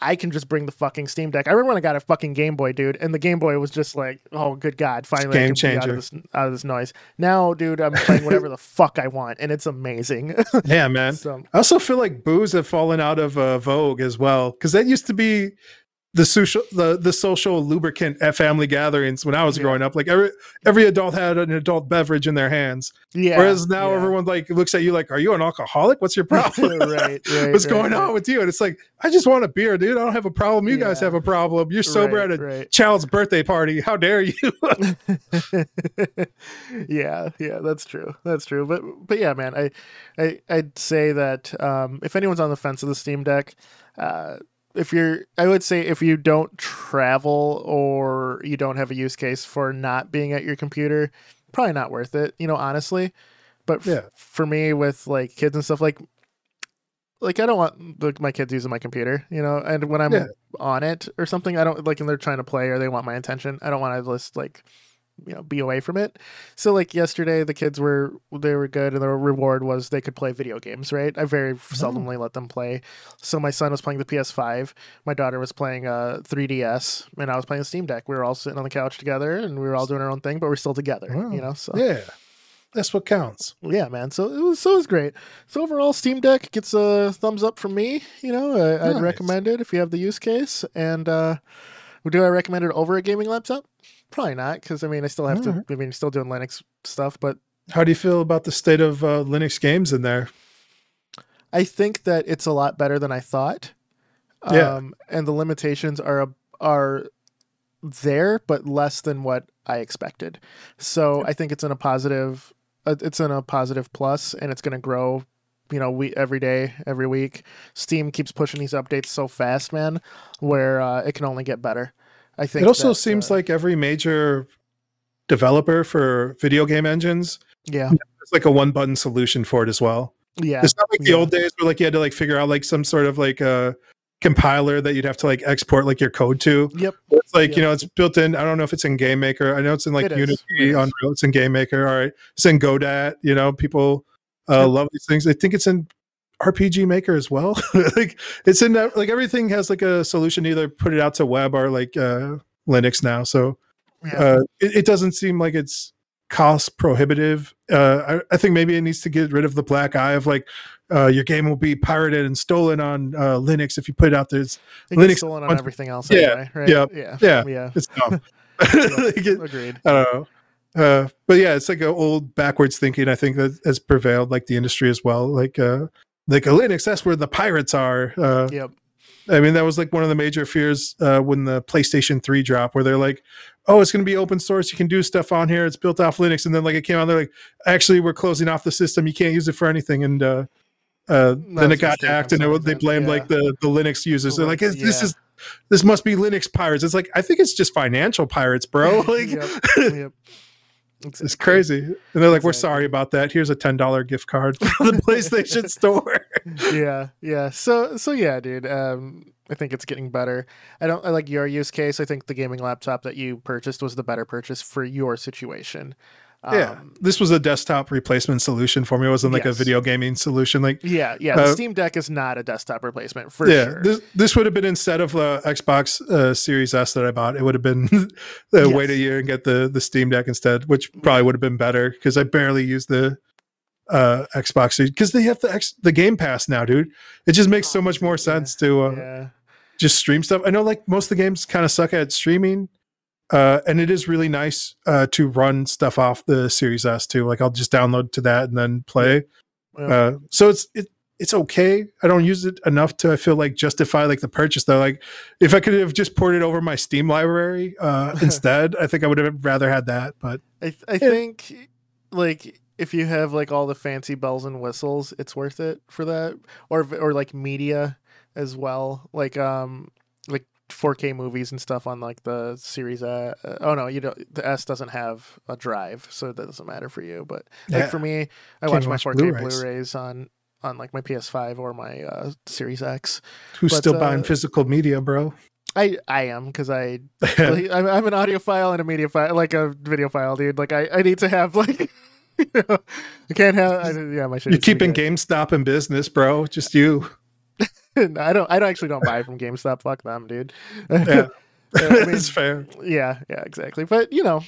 I can just bring the fucking Steam Deck. I remember when I got a fucking Game Boy, dude, and the Game Boy was just like, oh, good God, finally I Game can be out changer. of this out of this noise. Now, dude, I'm playing whatever the fuck I want, and it's amazing. Yeah, man. so, I also feel like booze have fallen out of uh, vogue as well because that used to be the social the the social lubricant at family gatherings when I was Yeah. growing up. Like every every adult had an adult beverage in their hands, yeah. whereas now yeah. everyone like looks at you like, "Are you an alcoholic? What's your problem? right, right. What's right, going on with you?" And it's like, I just want a beer, dude. I don't have a problem. You guys have a problem. You're sober at a child's birthday party. How dare you? yeah, yeah, that's true. That's true. But but yeah, man, I, I I'd say that um, if anyone's on the fence of the Steam Deck, uh, if you're, I would say if you don't travel or you don't have a use case for not being at your computer, probably not worth it. You know, honestly. But f- Yeah. for me, with like kids and stuff, like like I don't want like, my kids using my computer, you know, and when I'm Yeah. on it or something, I don't like, and they're trying to play or they want my attention. I don't want to just like, you know, be away from it. So like yesterday, the kids were they were good, and the reward was they could play video games. Right? I very seldomly let them play. So my son was playing the PS5, my daughter was playing uh 3DS, and I was playing the Steam Deck. We were all sitting on the couch together, and we were all doing our own thing, but we're still together. Wow. You know, so yeah, that's what counts. yeah, man. So it was so it was great. So overall, Steam Deck gets a thumbs up from me. You know, I, I'd Nice. recommend it if you have the use case. And uh, do I recommend it over a gaming laptop? Probably not, because I mean, I still have to. I mean, still doing Linux stuff, but How do you feel about the state of uh, Linux games in there? I think that it's a lot better than I thought. Yeah. Um, and the limitations are are there, but less than what I expected. So I think it's in a positive. uh, It's in a positive plus, and it's going to grow. You know, we every day, every week. Steam keeps pushing these updates so fast, man, where uh, it can only get better. I think It also that, seems uh, like every major developer for video game engines yeah, it's like a one button solution for it as well. yeah, It's not like the yeah. old days where like you had to like figure out like some sort of like a compiler that you'd have to like export like your code to. Yep. It's like, Yep. you know, it's built in. I don't know if it's in Game Maker. I know it's in like It. Unity, It. Unreal. It's in Game Maker. All right. It's in Godot. You know, people uh, Yep. love these things. I think it's in RPG Maker as well. like it's in that, like everything has like a solution to either put it out to web or like uh, Linux now. So Yeah. uh, it, it doesn't seem like it's cost prohibitive. Uh, I, I think maybe it needs to get rid of the black eye of like uh, your game will be pirated and stolen on uh, Linux if you put it out there. It's, It Linux- stolen on everything else Yeah, anyway, right? yeah, yeah, yeah. yeah. it's dumb. Like, it- Agreed. I don't know. Uh, but yeah, it's like an old backwards thinking. I think that has prevailed, like the industry as well. Like, uh, like a Linux, that's where the pirates are. Uh, Yep. I mean, that was like one of the major fears uh, when the PlayStation 3 dropped, where they're like, oh, it's going to be open source. You can do stuff on here. It's built off Linux. And then, like, it came out, they're like, actually, we're closing off the system. You can't use it for anything. And uh, uh, then it got hacked and it, they blamed yeah. like the, the Linux users. They're like, this Yeah. is, this must be Linux pirates. It's like, I think it's just financial pirates, bro. Like, yep. Yep. it's crazy. And they're like, we're sorry about that. Here's a $10 gift card for the PlayStation Store. yeah, yeah. So, so yeah, dude. Um, I think it's getting better. I don't. I like your use case. I think the gaming laptop that you purchased was the better purchase for your situation. Yeah. Um, This was a desktop replacement solution for me. It wasn't like Yes. a video gaming solution. Like, yeah, yeah. The Uh, Steam Deck is not a desktop replacement for yeah, sure. this this would have been instead of the Xbox uh, Series S that I bought, it would have been uh, wait a year and get the the Steam Deck instead, which probably would have been better because I barely use the uh, Xbox because they have the X, the Game Pass now, dude. It just makes so much more sense to uh, yeah, just stream stuff. I know like most of the games kind of suck at streaming. Uh, and it is really nice uh, to run stuff off the Series S too. Like I'll just download to that and then play. Yeah. Uh, so it's it it's okay. I don't use it enough to I feel like justify like the purchase though. Like if I could have just ported over my Steam library uh, instead, I think I would have rather had that. But I I think like if you have like all the fancy bells and whistles, it's worth it for that, or or like media as well, like um like 4K movies and stuff on like the Series. Uh, oh no, you don't. The S doesn't have a drive, so that doesn't matter for you. But like Yeah. for me, I Can't watch my watch 4K Blu-rays. Blu-rays on on like my PS5 or my uh, Series X. who's But, still buying uh, physical media, bro? I I am because I I'm, I'm an audiophile and a media file, like a video file, dude. Like I, I need to have like, you know, I can't have. I, yeah, my shit. You're keeping. GameStop in business, bro. Just you. No, I don't. I don't actually don't buy from GameStop. Fuck them, dude. Yeah. I mean, it's fair. yeah, yeah, exactly. But you know,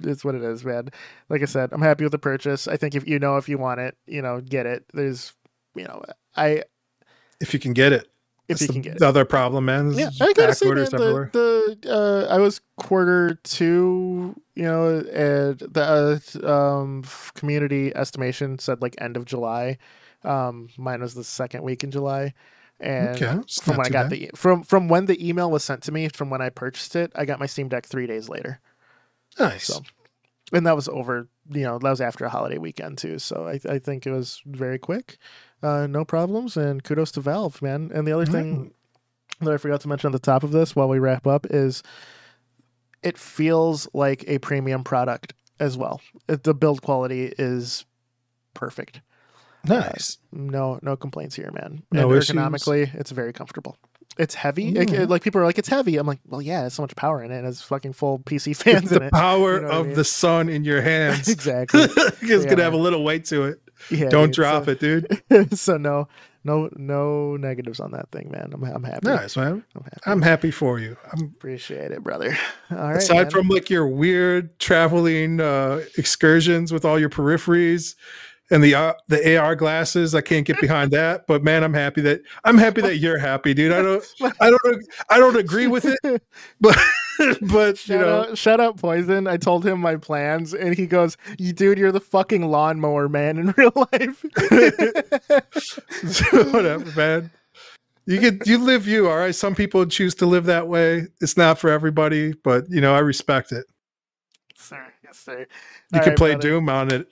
it's what it is, man. Like I said, I'm happy with the purchase. I think if you know if you want it, you know, get it. There's, you know, I If you can get it. if you the, can get it. the other problem, man. is Yeah, I gotta say, man, the, the uh, I was quarter two, you know, and the uh, um, community estimation said like end of July. Um, mine was the second week in July, and Okay, from when I got bad. the from from when the email was sent to me from when I purchased it, I got my Steam Deck three days later. nice. So, and that was over, you know, that was after a holiday weekend too. So I, I think it was very quick, uh, no problems, and kudos to Valve, man. And the other thing that I forgot to mention at the top of this while we wrap up is it feels like a premium product as well. It, the build quality is perfect. Nice. No, no complaints here, man. No and issues? ergonomically, it's very comfortable. It's heavy. Like, Mm. like people are like, it's heavy. I'm like, well, yeah, it's so much power in it. And it's fucking full PC fans It's in the it. power You know what I of mean? the sun in your hands. exactly. it's Yeah, gonna have a little weight to it. Yeah, Don't dude, drop so, it, dude. so no, no, no negatives on that thing, man. I'm, I'm happy. Nice, man. I'm happy. I'm happy for you. I'm Appreciate it, brother. All right. aside man. from like your weird traveling uh, excursions with all your peripheries and the uh, the AR glasses, I can't get behind that. But man, I'm happy that I'm happy that you're happy, dude. I don't I don't I don't agree with it, but but you know out, shout out, Poison. I told him my plans, and he goes, "You dude, you're the fucking lawnmower man in real life." whatever, man. You get you live you, all right. Some people choose to live that way. It's not for everybody, but you know I respect it. sir, yes, sir. You All can right, play brother. Doom on it.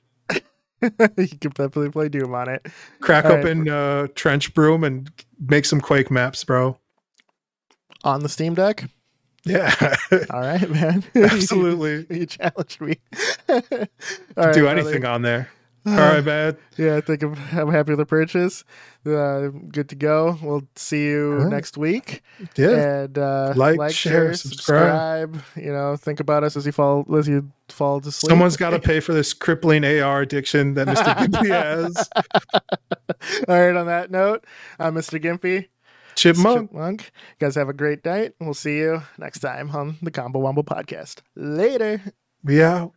you can definitely play Doom on it. Crack All right. open uh, TrenchBroom and make some Quake maps, bro. On the Steam Deck. Yeah, All right, man. absolutely. you challenged me. All right, Do brother. anything on there. All right, man. Yeah, I think I'm, I'm happy with the purchase. Uh, good to go. We'll see you right. next week. Yeah, And uh, Like, share, subscribe. subscribe. You know, think about us as you fall as you fall to sleep. someone's got to pay for this crippling AR addiction that Mr. Gimpy has. All right. On that note, I'm Mr. Gimpy. Chipmunk. Chipmunk. You guys have a great night. We'll see you next time on the Combo Wumble podcast. Later. We out.